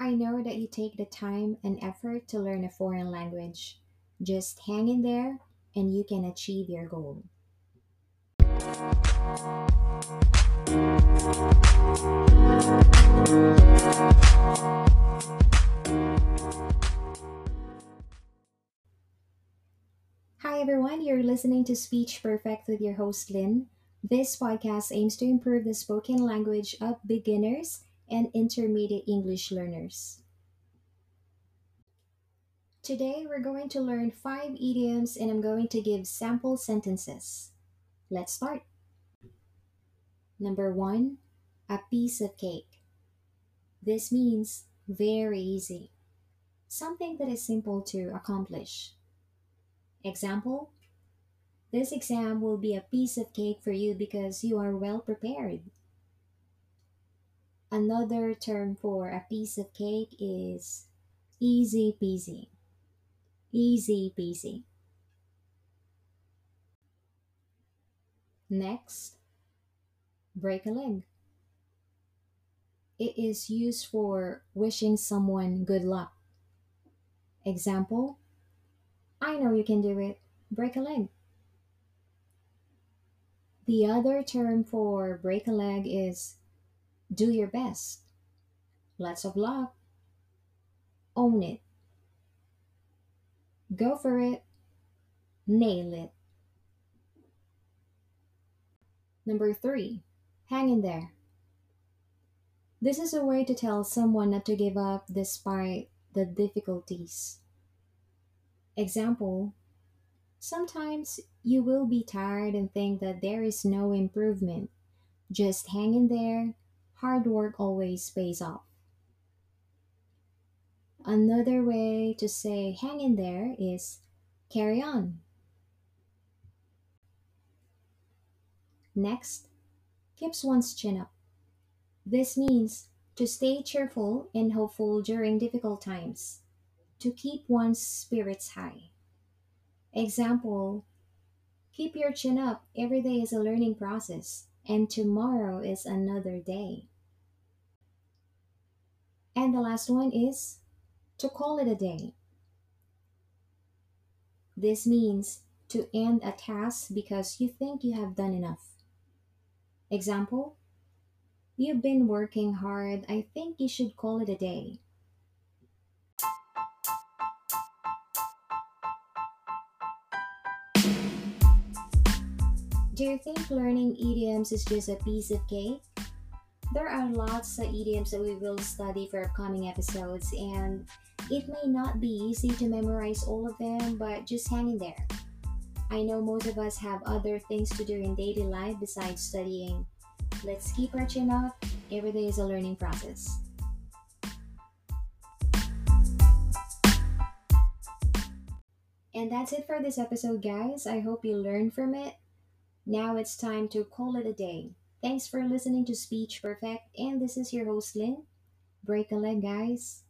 I know that you take the time and effort to learn a foreign language. Just hang in there and you can achieve your goal. Hi everyone, you're listening to Speech Perfect with your host Lyn. This podcast aims to improve the spoken language of beginners and intermediate English learners. Today we're going to learn five idioms and I'm going to give sample sentences. Let's start. Number one, a piece of cake. This means very easy, something that is simple to accomplish. Example This exam will be a piece of cake for you because you are well prepared. Another term for a piece of cake is easy peasy. Easy peasy. Next, break a leg. It is used for wishing someone good luck. Example I know you can do it. Break a leg. The other term for break a leg is do your best. Lots of luck. Own it. Go for it. Nail it. Number three, hang in there. This is a way to tell someone not to give up despite the difficulties. Example Sometimes you will be tired and think that there is no improvement. Just hang in there. Hard work always pays off. Another way to say hang in there is carry on. Next, keeps one's chin up. This means to stay cheerful and hopeful during difficult times, to keep one's spirits high. Example Keep your chin up. Every day is a learning process, and tomorrow is another day. And the last one is to call it a day. This means to end a task because you think you have done enough. Example You've been working hard. I think you should call it a day. Do you think learning idioms is just a piece of cake? There are lots of idioms that we will study for upcoming episodes, and it may not be easy to memorize all of them, but just hang in there. I know most of us have other things to do in daily life besides studying. Let's keep our chin up. Every day is a learning process. And that's it for this episode, guys. I hope you learned from it. Now it's time to call it a day. Thanks for listening to Speech Perfect, and this is your host, Lyn. Break a leg, guys.